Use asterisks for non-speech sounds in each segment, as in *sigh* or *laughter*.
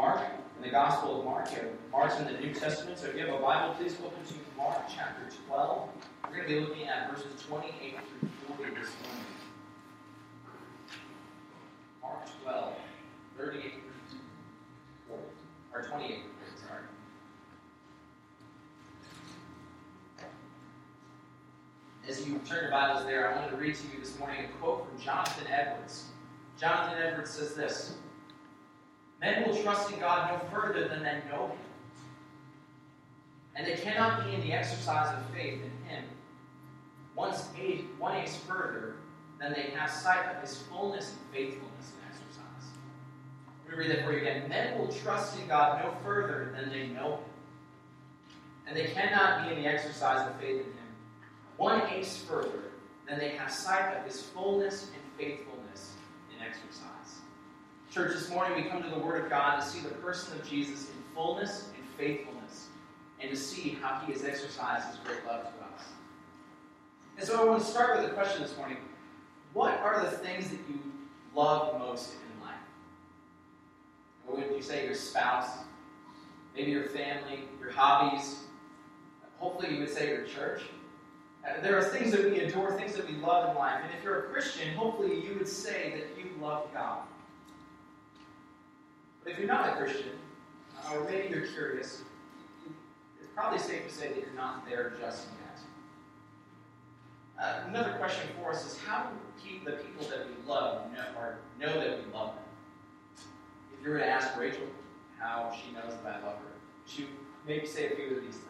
Mark, in the Gospel of Mark. Mark's in the New Testament, so if you have a Bible, please open to Mark chapter 12. We're going to be looking at verses 28 through 40 this morning. Mark 12, 38 through 40. Or 28 through 40, sorry. As you turn your Bibles there, I wanted to read to you this morning a quote from Jonathan Edwards. Jonathan Edwards says this Men will trust in God no further than they know Him. And they cannot be in the exercise of faith in Him once one ace further than they have sight of His fullness and faithfulness in exercise. Let me read that for you again. Men will trust in God no further than they know Him. And they cannot be in the exercise of faith in Him one ace further than they have sight of His fullness and faithfulness in exercise. Church, this morning we come to the Word of God to see the person of Jesus in fullness and faithfulness, and to see how He has exercised His great love to us. And so I want to start with a question this morning. What are the things that you love most in life? What would you say your spouse, maybe your family, your hobbies? Hopefully you would say your church. Uh, there are things that we adore, things that we love in life. And if you're a Christian, hopefully you would say that you love God. But if you're not a Christian, uh, or maybe you're curious, it's probably safe to say that you're not there just yet. Uh, another question for us is how do the people that we love know, or know that we love them? If you were to ask Rachel how she knows that I love her, she would maybe say a few of these things.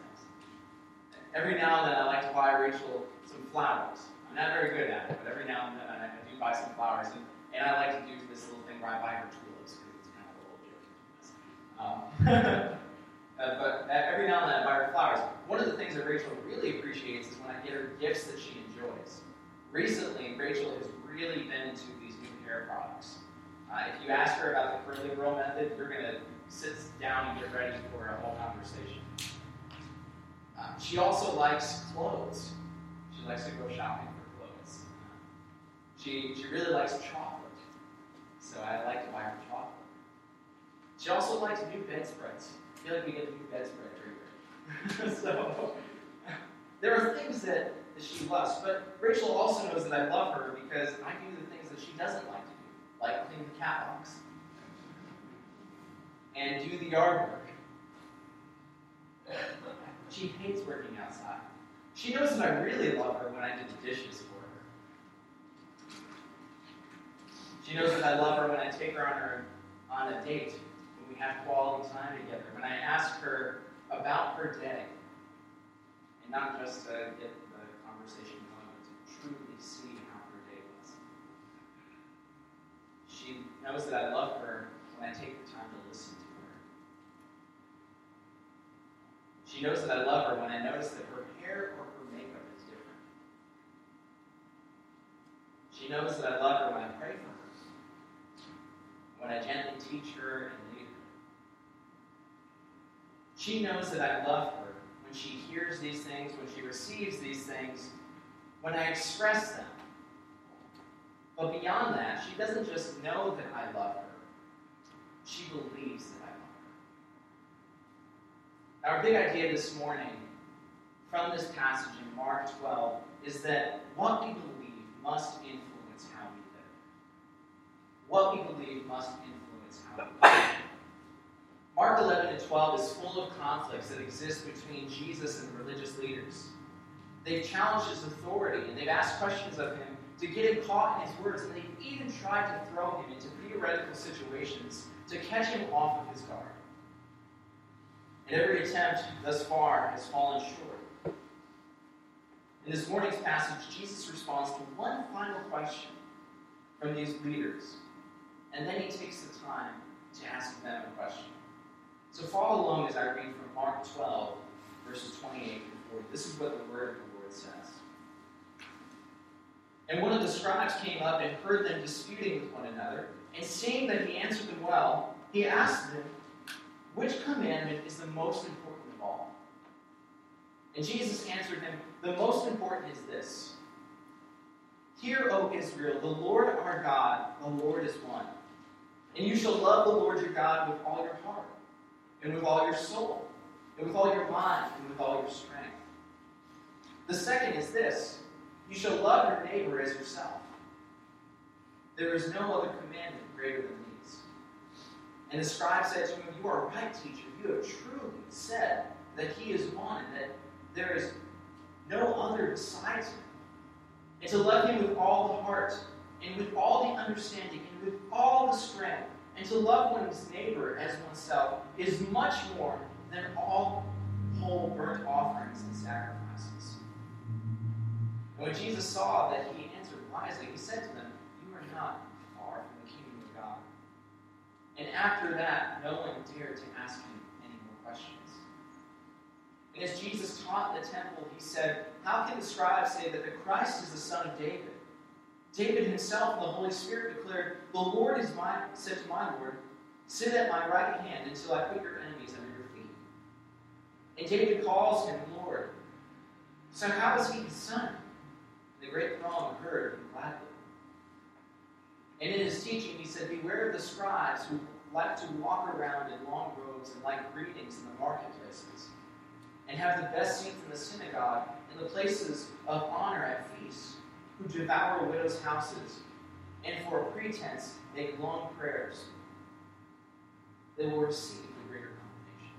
Every now and then I like to buy Rachel some flowers. I'm not very good at it, but every now and then I, do buy some flowers. And, and I like to do this little thing where I buy her tulips um, *laughs* uh, but every now and then I buy her flowers. One of the things that Rachel really appreciates is when I get her gifts that she enjoys. Recently, Rachel has really been into these new hair products. Uh, if you ask her about the curly girl method, you're going to sit down and get ready for a whole conversation. Uh, she also likes clothes. She likes to go shopping for clothes. She, she really likes chocolate. So I like to buy her chocolate. She also likes new bedspreads. I feel like we get a new bedspread every year. *laughs* so there are things that, that she loves. But Rachel also knows that I love her because I do the things that she doesn't like to do, like clean the cat box and do the yard work. *laughs* She hates working outside. She knows that I really love her when I do the dishes for her. She knows that I love her when I take her on her on a date have quality time together, when I ask her about her day, and not just to get the conversation going, but to truly see how her day was. She knows that I love her when I take the time to listen to her. She knows that I love her when I notice that her hair or her makeup is different. She knows that I love her when I pray for her, when I gently teach her and she knows that I love her when she hears these things, when she receives these things, when I express them. But beyond that, she doesn't just know that I love her, she believes that I love her. Our big idea this morning from this passage in Mark 12 is that what we believe must influence how we live. What we believe must influence how we live. Mark 11 and 12 is full of conflicts that exist between Jesus and the religious leaders. They've challenged his authority and they've asked questions of him to get him caught in his words, and they've even tried to throw him into theoretical situations to catch him off of his guard. And every attempt thus far has fallen short. In this morning's passage, Jesus responds to one final question from these leaders, and then he takes the time to ask them a question. So follow along as I read from Mark 12, verses 28 through 40. This is what the word of the Lord says. And one of the scribes came up and heard them disputing with one another, and seeing that he answered them well, he asked them, Which commandment is the most important of all? And Jesus answered him, The most important is this Hear, O Israel, the Lord our God, the Lord is one. And you shall love the Lord your God with all your heart, and with all your soul, and with all your mind, and with all your strength. The second is this you shall love your neighbor as yourself. There is no other commandment greater than these. And the scribe said to him, You are right, teacher. You have truly said that he is one, and that there is no other besides him. And to love him with all the heart, and with all the understanding, and with all the strength, and to love one's neighbor as oneself is much more than all whole burnt offerings and sacrifices. And when Jesus saw that he answered wisely, he said to them, You are not far from the kingdom of God. And after that, no one dared to ask him any more questions. And as Jesus taught in the temple, he said, How can the scribes say that the Christ is the son of David? David himself the Holy Spirit declared, The Lord is my said to my Lord, Sit at my right hand until I put your enemies under your feet. And David calls him Lord. So how is he his son? The great throng heard him gladly. And in his teaching, he said, Beware of the scribes who like to walk around in long robes and like greetings in the marketplaces, and have the best seats in the synagogue and the places of honor at feasts who devour widows' houses, and for a pretense make long prayers, they will receive the greater condemnation.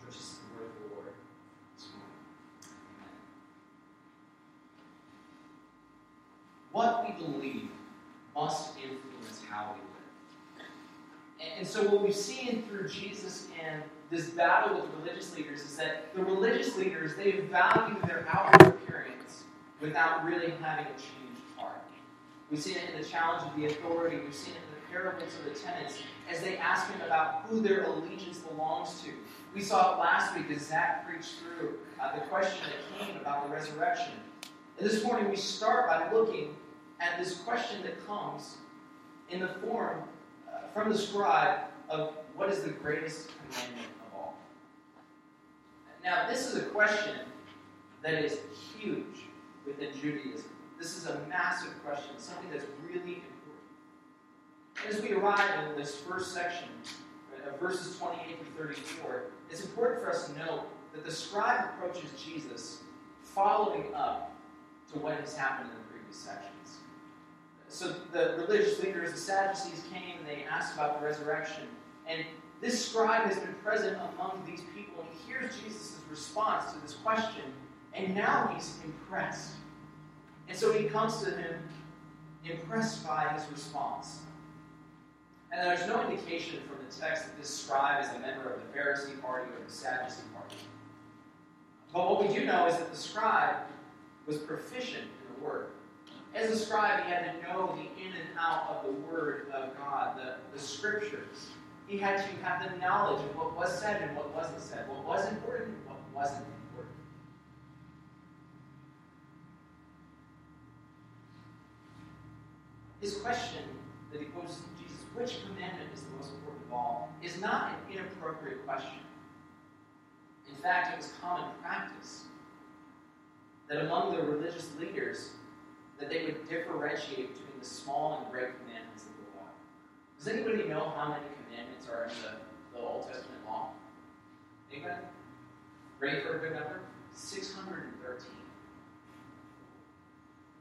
Church, is the word of the Lord this. What we believe must influence how we live. And, and so, what we've seen through Jesus and this battle with religious leaders is that the religious leaders they value their outward appearance without really having a changed heart. We've seen it in the challenge of the authority, we've seen it in the parables of the tenants as they ask him about who their allegiance belongs to. We saw it last week as Zach preached through uh, the question that came about the resurrection. And this morning we start by looking at this question that comes in the form uh, from the scribe of what is the greatest commandment of all. Now, this is a question that is huge within Judaism. This is a massive question, something that's really important. As we arrive in this first section, uh, verses 28 to 34, it's important for us to note that the scribe approaches Jesus following up to what has happened in the previous sections. So the religious leaders, the Sadducees, came and they asked about the resurrection. And this scribe has been present among these people, and he hears Jesus' response to this question, and now he's impressed. And so he comes to him impressed by his response. And there's no indication from the text that this scribe is a member of the Pharisee party or the Sadducee party. But what we do know is that the scribe was proficient in the word. As a scribe, he had to know the in and out of the word of God, the, the scriptures. He had to have the knowledge of what was said and what wasn't said, what was important and what wasn't important. His question that he poses to Jesus, which commandment is the most important of all, is not an inappropriate question. In fact, it was common practice that among the religious leaders that they would differentiate between the small and great commandments of the law. Does anybody know how many commandments are in the, the Old Testament law? Anybody? Ready for a good number? 613.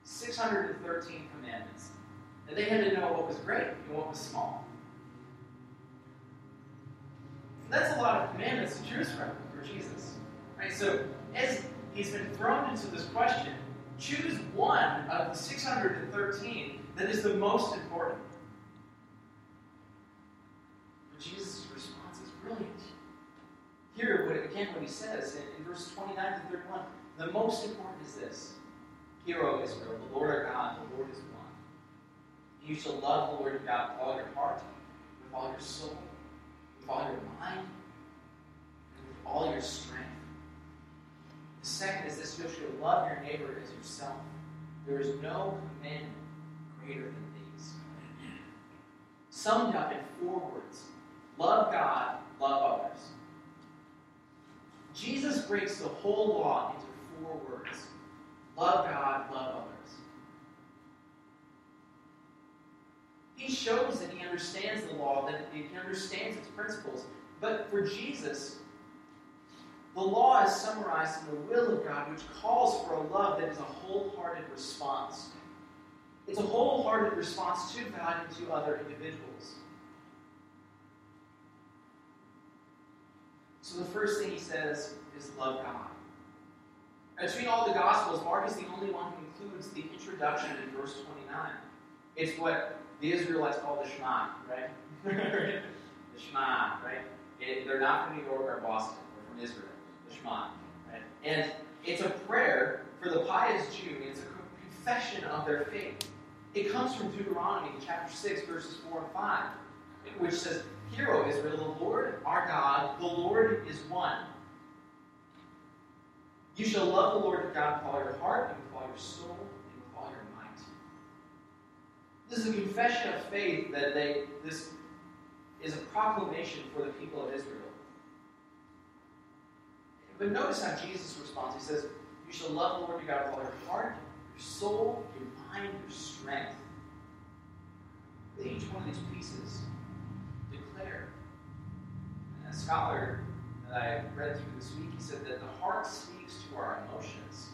613 commandments. And they had to know what was great and what was small. That's a lot of commandments to choose from for Jesus. Right? So as he's been thrown into this question, choose one of the 613 that is the most important. But Jesus' response is brilliant. Here, again, what he says in, in verses 29 to 31 the most important is this Hear, O Israel, the Lord our God, the Lord is. You shall love the Lord God with all your heart, with all your soul, with all your mind, and with all your strength. The second is this you shall love your neighbor as yourself. There is no commandment greater than these. Summed up in four words love God, love others. Jesus breaks the whole law into four words love God, love others. He shows that he understands the law, that he understands its principles. But for Jesus, the law is summarized in the will of God, which calls for a love that is a wholehearted response. It's a wholehearted response to God and to other individuals. So the first thing he says is love God. Between all the Gospels, Mark is the only one who includes the introduction in verse 29. It's what the Israelites call the Shema, right? *laughs* the Shema, right? It, they're not from New York or Boston, they're from Israel. The Shema, right? And it's a prayer for the pious Jew. It's a confession of their faith. It comes from Deuteronomy chapter 6, verses 4 and 5, which says, Hear, O Israel, the Lord our God, the Lord is one. You shall love the Lord your God with all your heart, and with all your soul, and with all your might. This is a confession of faith that they this is a proclamation for the people of Israel. But notice how Jesus responds. He says, You shall love the Lord your God with all your heart, your soul, your mind, your strength. That each one of these pieces declare. And a scholar that I read through this week, he said that the heart speaks to our emotions.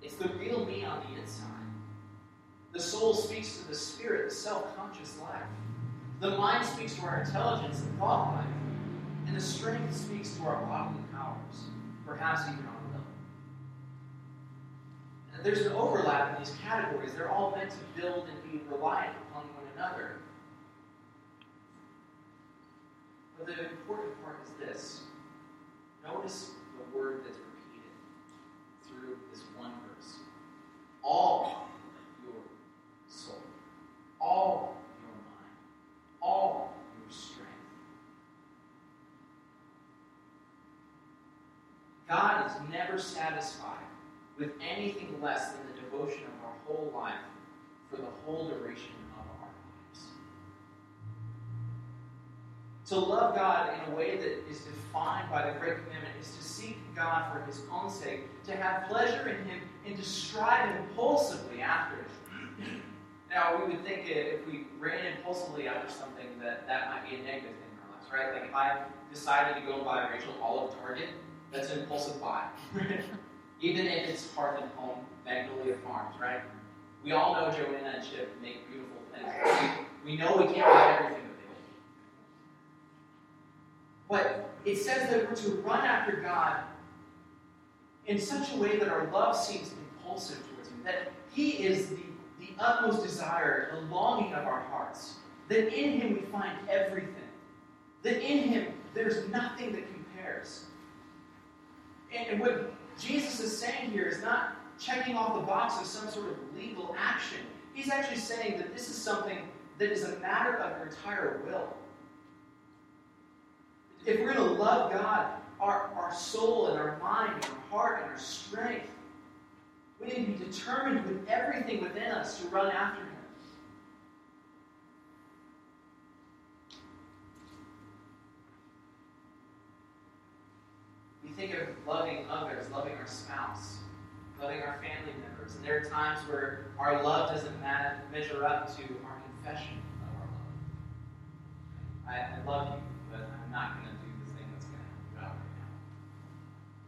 It's the real me on the inside. The soul speaks to the spirit, the self conscious life. The mind speaks to our intelligence and thought life. And the strength speaks to our bodily powers, perhaps even our will. And there's an overlap in these categories. They're all meant to build and be reliant upon one another. But the important part is this notice the word that's repeated through this one verse. All all your mind, all your strength. God is never satisfied with anything less than the devotion of our whole life for the whole duration of our lives. To love God in a way that is defined by the Great Commandment is to seek God for His own sake, to have pleasure in Him, and to strive impulsively would think if we ran impulsively after something that that might be a negative thing in our lives, right? Like if I decided to go buy Rachel all of Target, that's an impulsive buy. *laughs* Even if it's Hearth & Home, Magnolia Farms, right? We all know Joanna and Chip make beautiful things. We, we know we can't buy everything that they make. But it says that we're to run after God in such a way that our love seems impulsive towards Him, that He is the utmost desire, the longing of our hearts, that in Him we find everything, that in Him there's nothing that compares. And what Jesus is saying here is not checking off the box of some sort of legal action. He's actually saying that this is something that is a matter of your entire will. If we're going to love God, our, our soul and our mind and our heart and our strength, we need to be determined with everything within us to run after Him. We think of loving others, loving our spouse, loving our family members. And there are times where our love doesn't measure up to our confession of our love. I, I love you, but I'm not going to do the thing that's going to help you out right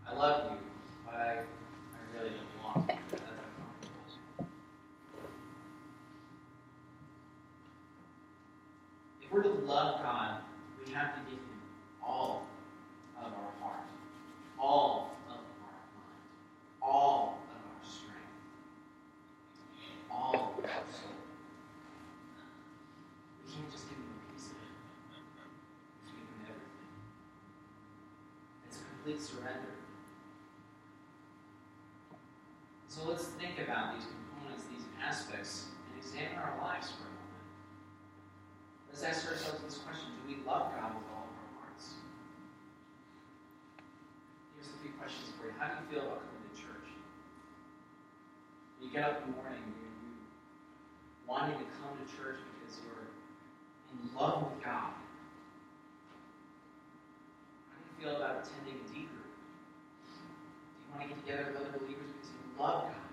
now. I love you, but I, I really don't If we're to love God, we have to give Him all of our heart, all of our mind, all of our strength, all of our soul. We can't just give Him a piece of it. We have to give Him everything. It's a complete surrender. So let's think about these components, these aspects, and examine our lives for a moment. Let's ask ourselves this question Do we love God with all of our hearts? Here's a few questions for you. How do you feel about coming to church? You get up in the morning, you, you wanting to come to church because you're in love with God. How do you feel about attending a D group? Do you want to get together with other believers because you love God?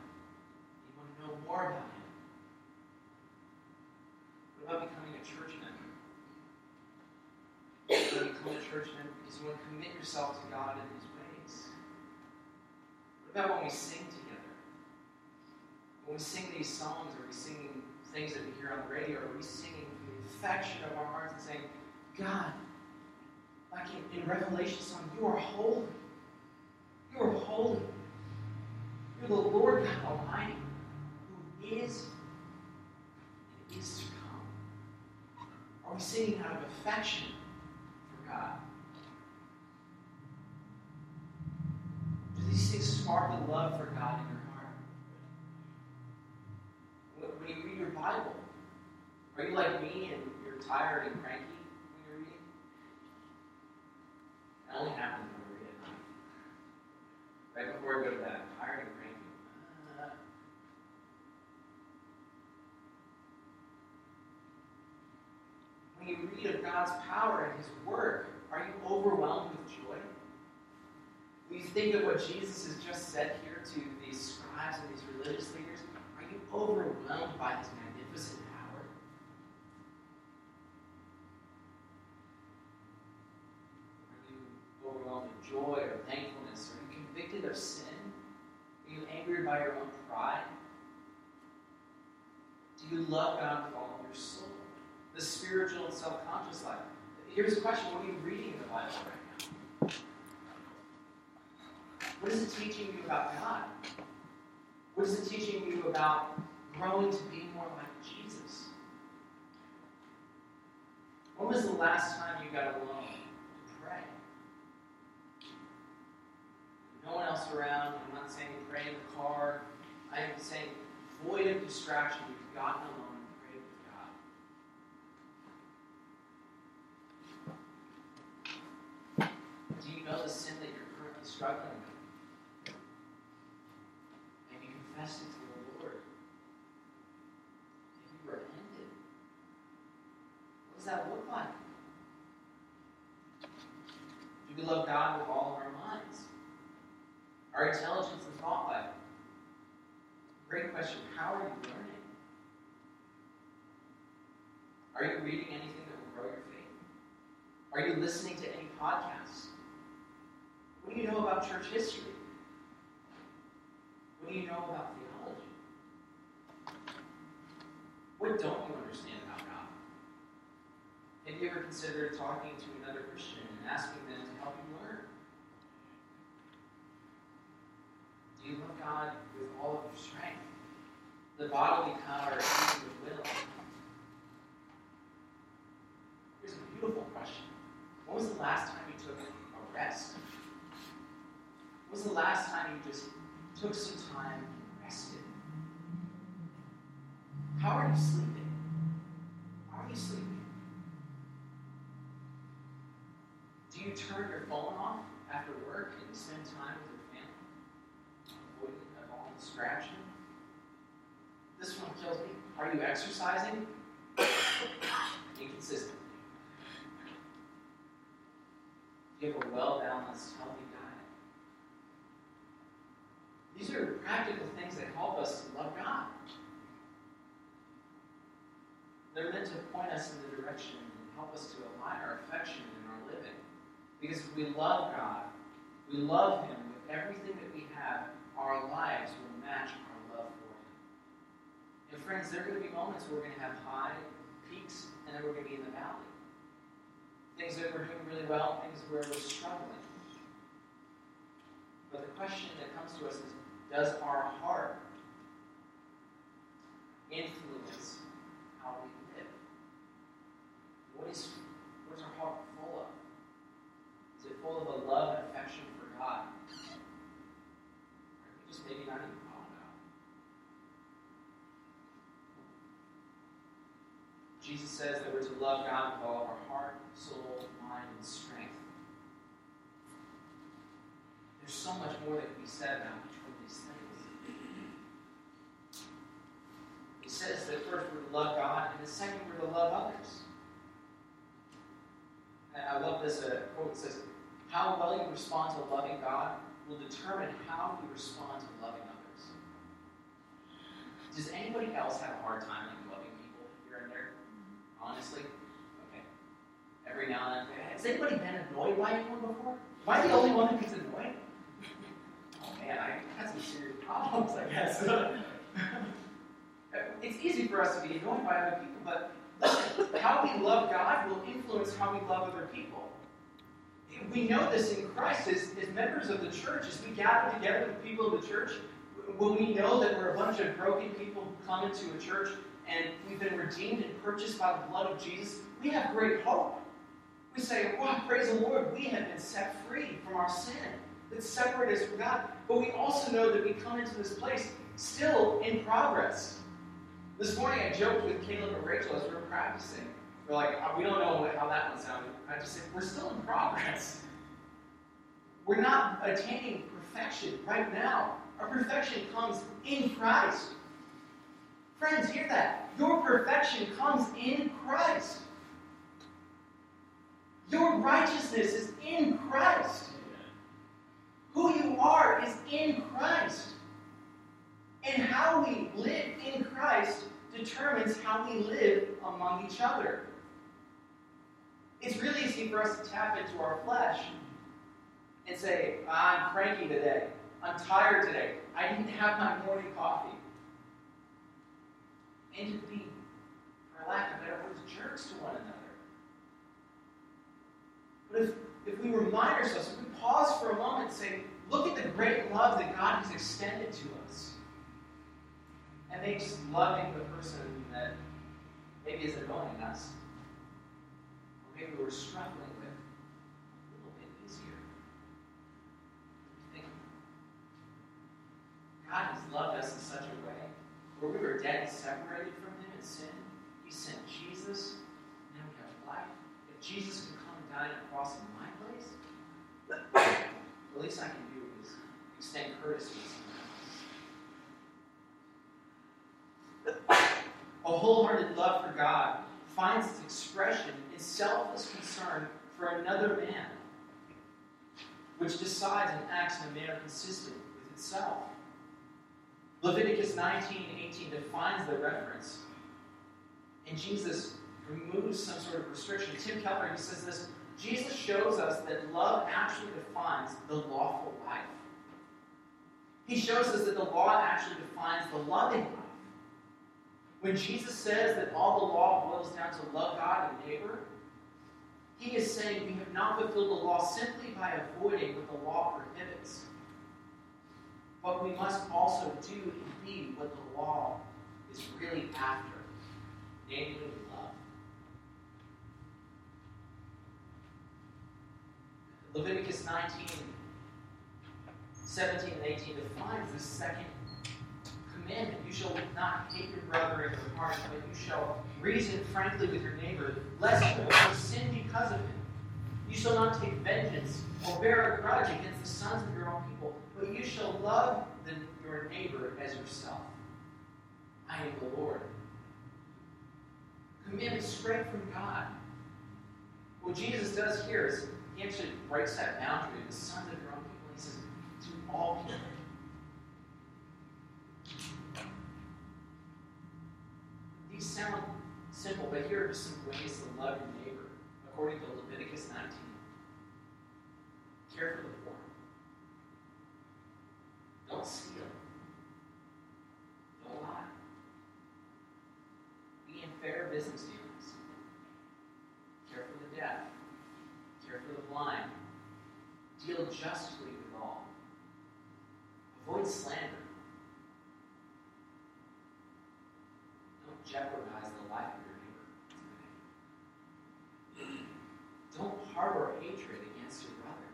You want to know more about Him? become a church you want to commit yourself to God in His ways. What about when we sing together? When we sing these songs, are we singing things that we hear on the radio? Are we singing from the affection of our hearts and saying, God, like in, in Revelation song, you are holy. You are holy. You're the Lord God Almighty, who is and is to come. Are we singing out of affection God? Do these things spark the love for God in your heart? When you read your Bible, are you like me and you're tired and cranky when you're reading? It only happens when we read at night. Right before we go to bed, I'm tired and cranky. Uh, when you read of God's power and His work, are you overwhelmed with joy? When you think of what Jesus has just said here to these scribes and these religious leaders, are you overwhelmed by His magnificent power? Are you overwhelmed with joy or thankfulness? Are you convicted of sin? Are you angered by your own pride? Do you love God The spiritual and self conscious life. Here's a question What are you reading in the Bible right now? What is it teaching you about God? What is it teaching you about growing to be more like Jesus? When was the last time you got alone to pray? No one else around. I'm not saying pray in the car. I am saying void of distraction. You've gotten alone and prayed with God. Do you know the sin that you're currently struggling with? and you confessed it to the Lord? and you repented? What does that look like? Do we love God with all of our minds? Our intelligence and thought life? Great question. How are you learning? Are you reading anything that will grow your faith? Are you listening to any podcasts? Do you know about church history? What do you know about theology? What don't you understand about God? Have you ever considered talking to another Christian and asking them to help you learn? Do you love God with all of your strength? The bodily power is with will. Here's a beautiful question. When was the last time you took a rest? Was the last time you just took some time and rested? How are you sleeping? How are you sleeping? Do you turn your phone off after work and spend time with your family? Avoiding all distraction? This one kills me. Are you exercising? *coughs* Inconsistently. Do you have a well balanced, healthy? These are practical things that help us to love God. They're meant to point us in the direction and help us to align our affection and our living. Because if we love God, we love Him with everything that we have, our lives will match our love for Him. And friends, there are going to be moments where we're going to have high peaks and then we're going to be in the valley. Things that we're doing really well, things where we're struggling. But the question that comes to us is does our heart influence how we live? What is, what is our heart full of? Is it full of a love and affection for God? Or just maybe not even God? Jesus says that we're to love God with all of our heart, soul, mind, and strength. There's so much more that can be said about these things. He says that first we're to love God, and the second we're to love others. And I love this uh, quote that says, How well you respond to loving God will determine how you respond to loving others. Does anybody else have a hard time like loving people here and there? Honestly? Okay. every now and then. Has anybody been annoyed by anyone before? Am I the only one who gets annoyed? Man, I got some serious problems, I guess. *laughs* it's easy for us to be annoyed by other people, but how we love God will influence how we love other people. We know this in Christ as, as members of the church, as we gather together with people of the church, when we know that we're a bunch of broken people who come into a church and we've been redeemed and purchased by the blood of Jesus, we have great hope. We say, wow, praise the Lord, we have been set free from our sin that separate us from God. But we also know that we come into this place still in progress. This morning I joked with Caleb and Rachel as we were practicing. We're like, uh, we don't know how that one sounded. I just said, we're still in progress. We're not attaining perfection right now. Our perfection comes in Christ. Friends, hear that. Your perfection comes in Christ. Your righteousness is in Christ. Who you are is in Christ. And how we live in Christ determines how we live among each other. It's really easy for us to tap into our flesh and say, I'm cranky today. I'm tired today. I didn't have my morning coffee. And to be, for lack of better words, jerks to one another. But if, if we remind ourselves, if we pause for a moment and say, look at the great love that God has extended to us. And makes loving the person that maybe is annoying us, or maybe we're struggling with, a little bit easier. Think God has loved us in such a way where we were dead and separated from Him in sin. He sent Jesus, now we have life. If Jesus could come and die on cross in my the least I can do is extend courtesy A wholehearted love for God finds its expression in selfless concern for another man, which decides and acts in a manner consistent with itself. Leviticus 19 18 defines the reference, and Jesus removes some sort of restriction. Tim Keller, he says this Jesus shows us that love actually defines the lawful life. He shows us that the law actually defines the loving life. When Jesus says that all the law boils down to love God and neighbor, he is saying we have not fulfilled the law simply by avoiding what the law prohibits. But we must also do indeed what the law is really after, namely love. Leviticus 19, 17, and 18 defines the second commandment. You shall not hate your brother in your heart, but you shall reason frankly with your neighbor, lest you sin because of him. You shall not take vengeance or bear a grudge against the sons of your own people, but you shall love the, your neighbor as yourself. I am the Lord. Commandment straight from God. What Jesus does here is he actually breaks that boundary of the sons of your own people. He says, to all people. These sound simple, but here are just some ways to love your neighbor, according to Leviticus 19. Care for the poor. Don't steal. Don't lie. Be in fair business dealings. Care for the deaf. Care for the blind. Deal justly with all. Avoid slander. Don't jeopardize the life of your neighbor. Don't harbor hatred against your brother.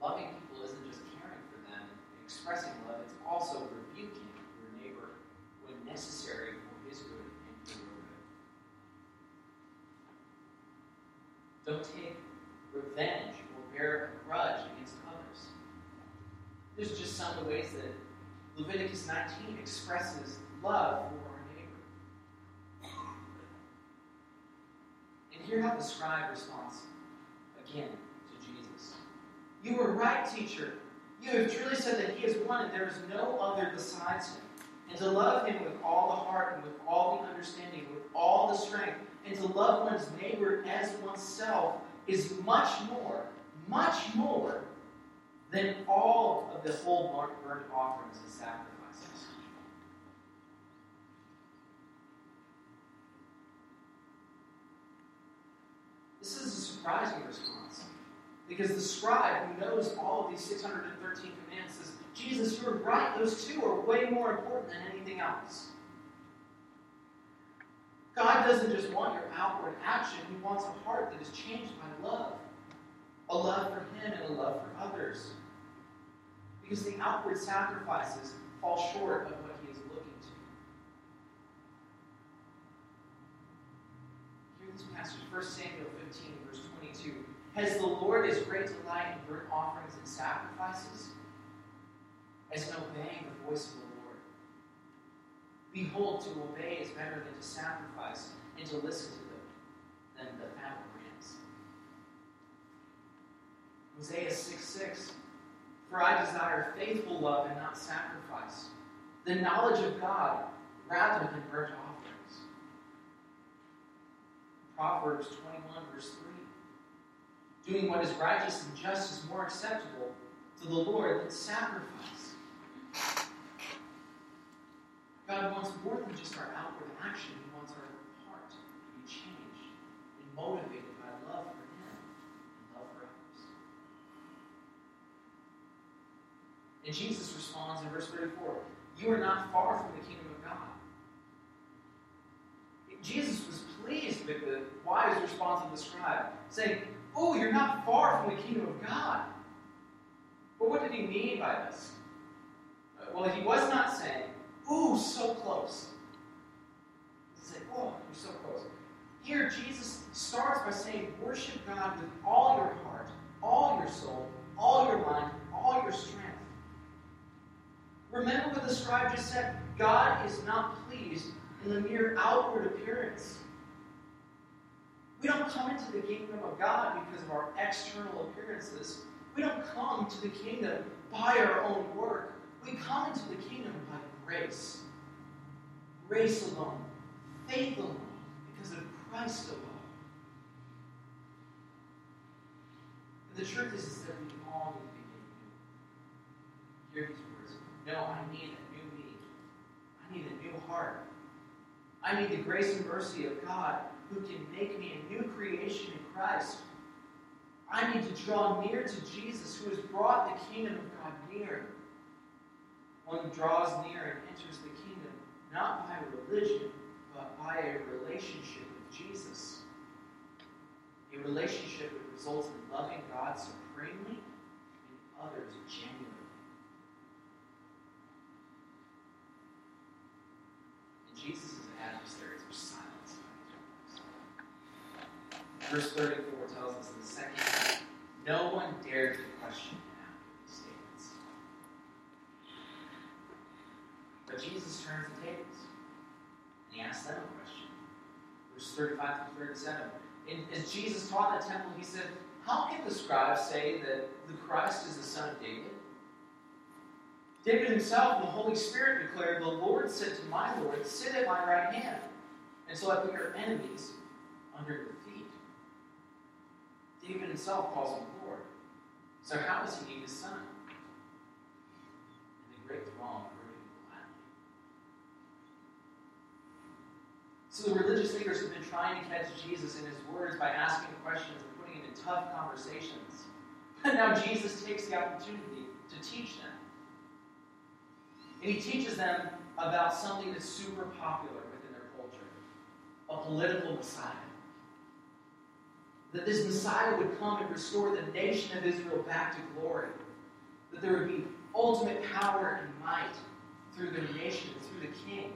Loving people isn't just caring for them and expressing love, it's also rebuking your neighbor when necessary for his good and for your good. Don't take revenge or bear a grudge against others. There's just some of the ways that Leviticus 19 expresses love for our neighbor. And hear how the scribe responds again to Jesus. You were right, teacher. You have truly said that he is one and there is no other besides him. and to love him with all the heart and with all the understanding, with all the strength, and to love one's neighbor as oneself is much more, much more than all of the whole burnt offerings and sacrifices. This is a surprising response because the scribe who knows all of these 613 commands says, Jesus, you're right, those two are way more important than anything else. God doesn't just want your outward action, He wants a heart that is changed by love. A love for Him and a love for others. Because the outward sacrifices fall short of what He is looking to. Hear this passage, 1 Samuel 15, verse 22. Has the Lord as great delight in burnt offerings and sacrifices as in obeying the voice of the Lord? Behold, to obey is better than to sacrifice, and to listen to them than the fat of rams. Hosea 6 6. For I desire faithful love and not sacrifice, the knowledge of God rather than burnt offerings. Proverbs 21, verse 3. Doing what is righteous and just is more acceptable to the Lord than sacrifice. God wants more than just our outward action. He wants our heart to be changed and motivated by love for Him and love for others. And Jesus responds in verse 34 You are not far from the kingdom of God. Jesus was pleased with the wise response of the scribe, saying, Oh, you're not far from the kingdom of God. But what did he mean by this? Well, he was not saying, Ooh, so close. Say, oh, you're so close. Here, Jesus starts by saying, worship God with all your heart, all your soul, all your mind, all your strength. Remember what the scribe just said God is not pleased in the mere outward appearance. We don't come into the kingdom of God because of our external appearances. We don't come to the kingdom by our own work. We come into the kingdom by grace. Grace alone, faith alone, because of Christ alone. And the truth is, is that we all need to be new. Hear these words. No, I need a new me. I need a new heart. I need the grace and mercy of God who can make me a new creation in Christ. I need to draw near to Jesus who has brought the kingdom of God near. One draws near and enters the kingdom not by religion, but by a relationship with Jesus. A relationship that results in loving God supremely and others genuinely. And Jesus' adversaries are silenced Verse 34 tells us in the second no one dared to question But Jesus turns the tables and he asks them a question. Verse 35 through 37. And as Jesus taught in the temple, he said, How can the scribes say that the Christ is the son of David? David himself, the Holy Spirit declared, The Lord said to my Lord, Sit at my right hand, until I put your enemies under your feet. David himself calls him Lord. So how does he his son? In the great throng So the religious leaders have been trying to catch Jesus in his words by asking questions and putting him in tough conversations. *laughs* But now Jesus takes the opportunity to teach them. And he teaches them about something that's super popular within their culture a political Messiah. That this Messiah would come and restore the nation of Israel back to glory. That there would be ultimate power and might through the nation, through the king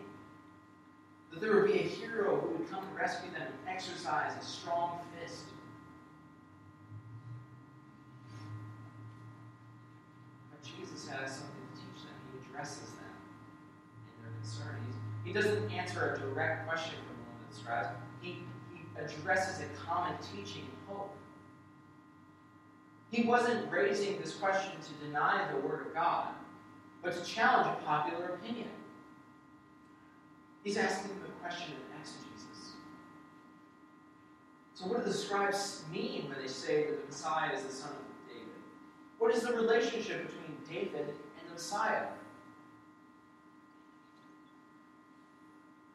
that there would be a hero who would come and rescue them and exercise a strong fist. But Jesus has something to teach them. He addresses them in their concern. He's, he doesn't answer a direct question from one of the scribes. He, he addresses a common teaching and hope. He wasn't raising this question to deny the Word of God, but to challenge a popular opinion. He's asking a question of exegesis. So, what do the scribes mean when they say that the Messiah is the son of David? What is the relationship between David and the Messiah?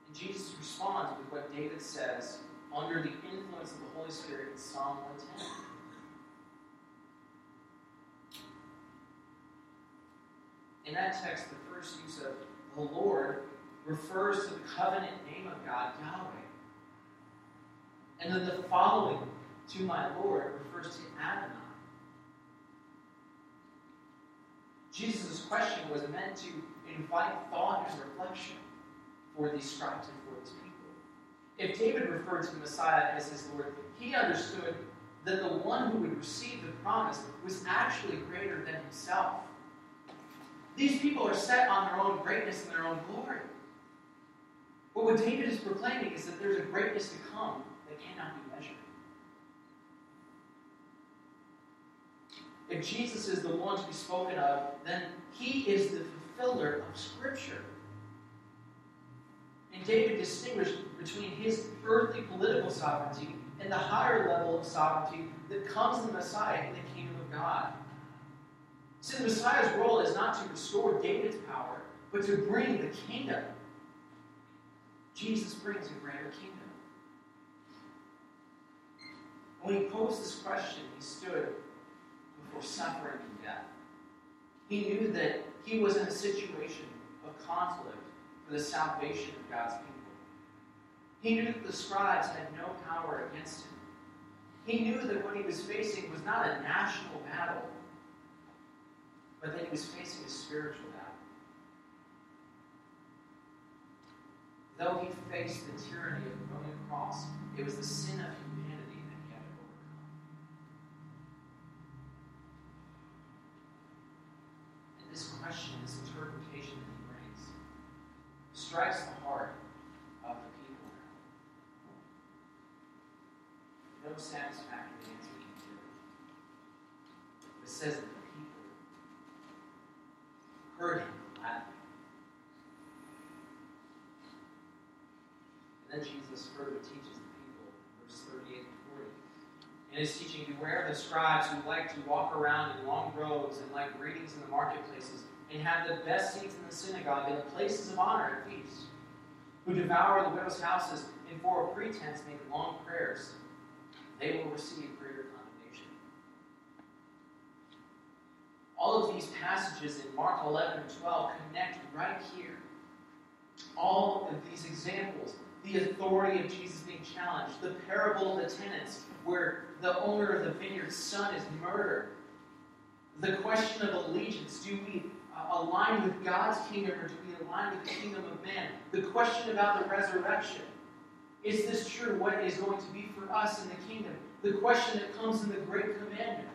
And Jesus responds with what David says under the influence of the Holy Spirit in Psalm 110. In that text, the first use of the Lord refers to the covenant name of God, Yahweh. And then the following, to my Lord, refers to Adonai. Jesus' question was meant to invite thought and reflection for these scribes and for these people. If David referred to the Messiah as his Lord, he understood that the one who would receive the promise was actually greater than himself. These people are set on their own greatness and their own glory. But what David is proclaiming is that there's a greatness to come that cannot be measured. If Jesus is the one to be spoken of, then he is the fulfiller of Scripture. And David distinguished between his earthly political sovereignty and the higher level of sovereignty that comes the Messiah in the kingdom of God. See, the Messiah's role is not to restore David's power, but to bring the kingdom. Jesus brings a greater kingdom. When he posed this question, he stood before suffering and death. He knew that he was in a situation of conflict for the salvation of God's people. He knew that the scribes had no power against him. He knew that what he was facing was not a national battle, but that he was facing a spiritual battle. Though he faced the tyranny of the Roman cross, it was the sin of humanity that he had to overcome. And this question, this interpretation that he brings, strikes the heart of the people. No satisfactory answer can give. It says that the people heard him gladly. And then Jesus further teaches the people, verse 38 and 40. In his teaching, beware of the scribes who like to walk around in long robes and like greetings in the marketplaces, and have the best seats in the synagogue and the places of honor at feasts, who devour the widows' houses and for a pretense make long prayers. They will receive greater condemnation. All of these passages in Mark 11 and 12 connect right here. All of these examples the authority of Jesus being challenged, the parable of the tenants, where the owner of the vineyard's son is murdered, the question of allegiance do we uh, align with God's kingdom or do we align with the kingdom of man? The question about the resurrection is this true? What is going to be for us in the kingdom? The question that comes in the Great Commandment.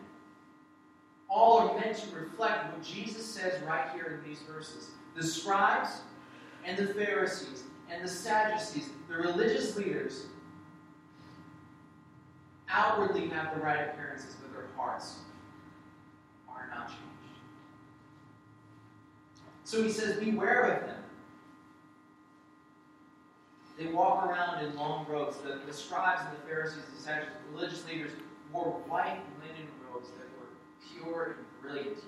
All are meant to reflect what Jesus says right here in these verses. The scribes and the Pharisees and the Sadducees, the religious leaders, outwardly have the right appearances, but their hearts are not changed. So he says, Beware of them. They walk around in long robes. The, the scribes and the Pharisees, the Sadducees, the religious leaders wore white linen robes that were pure and brilliant,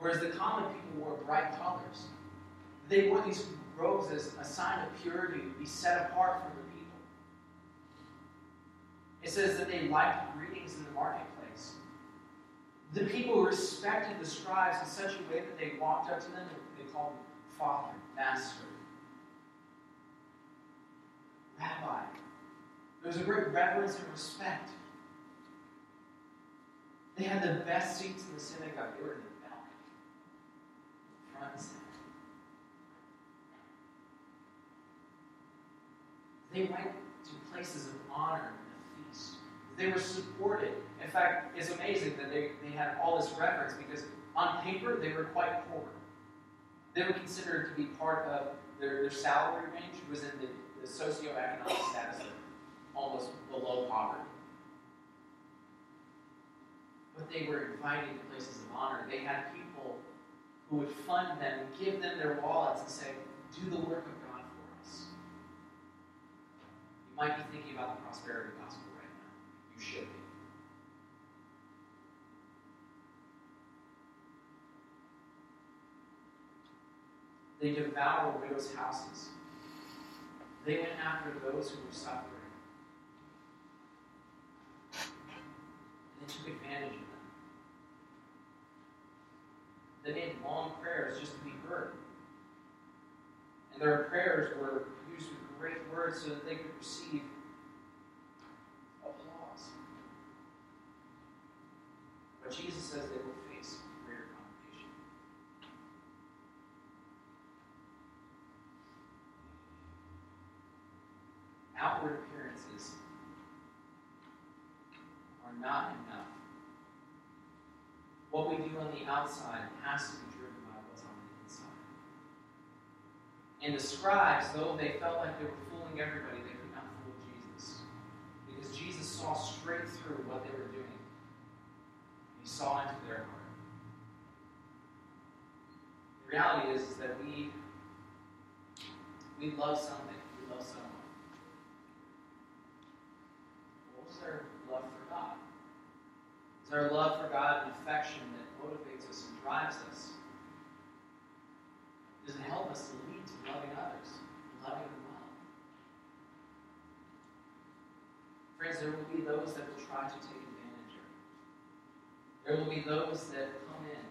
whereas the common people wore bright colors. They wore these robes as a sign of purity, to be set apart from the people. It says that they liked greetings in the marketplace. The people respected the scribes in such a way that they walked up to them and they called them Father, Master, Rabbi. There was a great reverence and respect. They had the best seats in the synagogue. They were in the balcony, front and center. They went to places of honor and of feast. They were supported. In fact, it's amazing that they, they had all this reverence because on paper they were quite poor. They were considered to be part of their, their salary range was in the, the socioeconomic status of almost below poverty. But they were invited to places of honor. They had people who would fund them, give them their wallets, and say, Do the work of God for us. Might be thinking about the prosperity gospel right now. You should be. They devoured widows' houses. They went after those who were suffering. And they took advantage of them. They made long prayers just to be heard. And their prayers were great words so that they could receive applause. But Jesus says they will face greater competition. Outward appearances are not enough. What we do on the outside has to be driven by what's on the inside. And the scribes, though they felt like they were fooling everybody, they could not fool Jesus. Because Jesus saw straight through what they were doing. He saw into their heart. The reality is, is that we we love something. We love someone. What is our love for God? Is our love for God an affection that motivates us and drives us? Does it help us to lead to loving others, loving them well? Friends, there will be those that will try to take advantage of you. There will be those that come in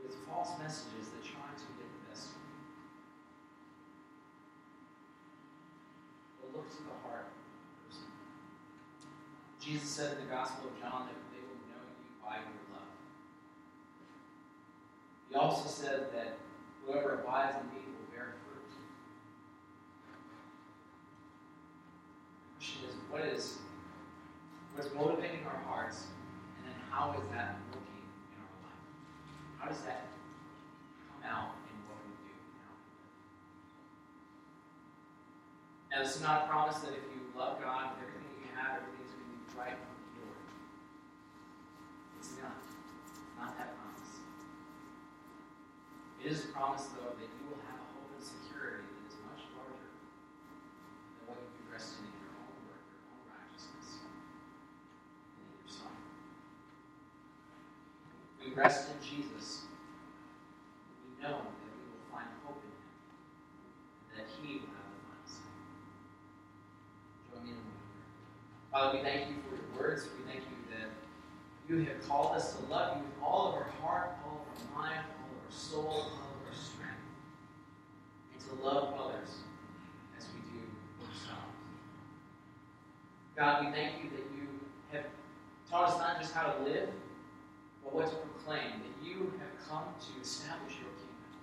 with false messages that try to get the best of you. But look to the heart of the person. Jesus said in the Gospel of John that they will know you by your love. He also said that whoever abides in me will bear fruit. The question is, what is what's motivating our hearts, and then how is that working in our life? How does that come out in what we do now? Now, this is not a promise that if you love God everything you have, everything's going to be right from the Lord. It's not. Not that promise. It is a promise, though, that you will have a hope and security that is much larger than what you can rest in your own work, your own righteousness, and in your Son. We rest in Jesus. We know that we will find hope in Him, and that He will have the final say. Join me in moment. Father, we thank you for your words. We thank you that you have called us to love you with all of our heart, all of our mind, all of our soul, all of our strength, and to love others as we do ourselves. God, we thank you that you have taught us not just how to live, but what to proclaim, that you have come to establish your kingdom.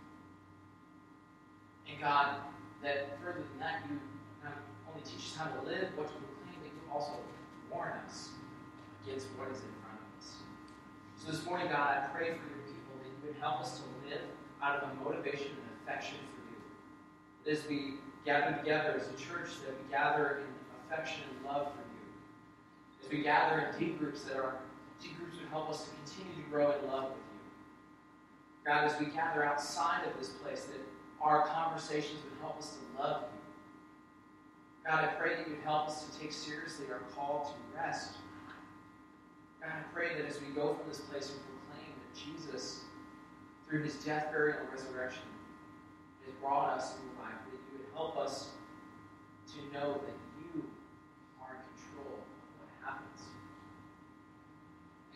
And God, that further than that, you not only teach us how to live, what to proclaim, but you also warn us against what is in front of us. So this morning, God, I pray for your people that you would help us to live out of a motivation and affection for you. That as we gather together as a church, that we gather in affection and love for you. As we gather in D groups that are D groups would help us to continue to grow in love with you. God, as we gather outside of this place, that our conversations would help us to love you. God, I pray that you'd help us to take seriously our call to rest. God, I pray that as we go from this place and proclaim that Jesus, through his death, burial, and resurrection, has brought us help us to know that you are in control of what happens.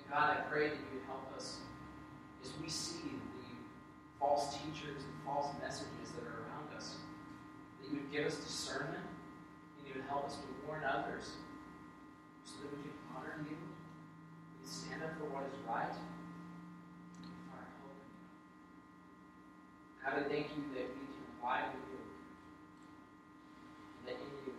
And God, I pray that you would help us as we see the false teachers and false messages that are around us, that you would give us discernment and you would help us to warn others so that we can honor you, we stand up for what is right, and. God, I thank you that we can abide with you that you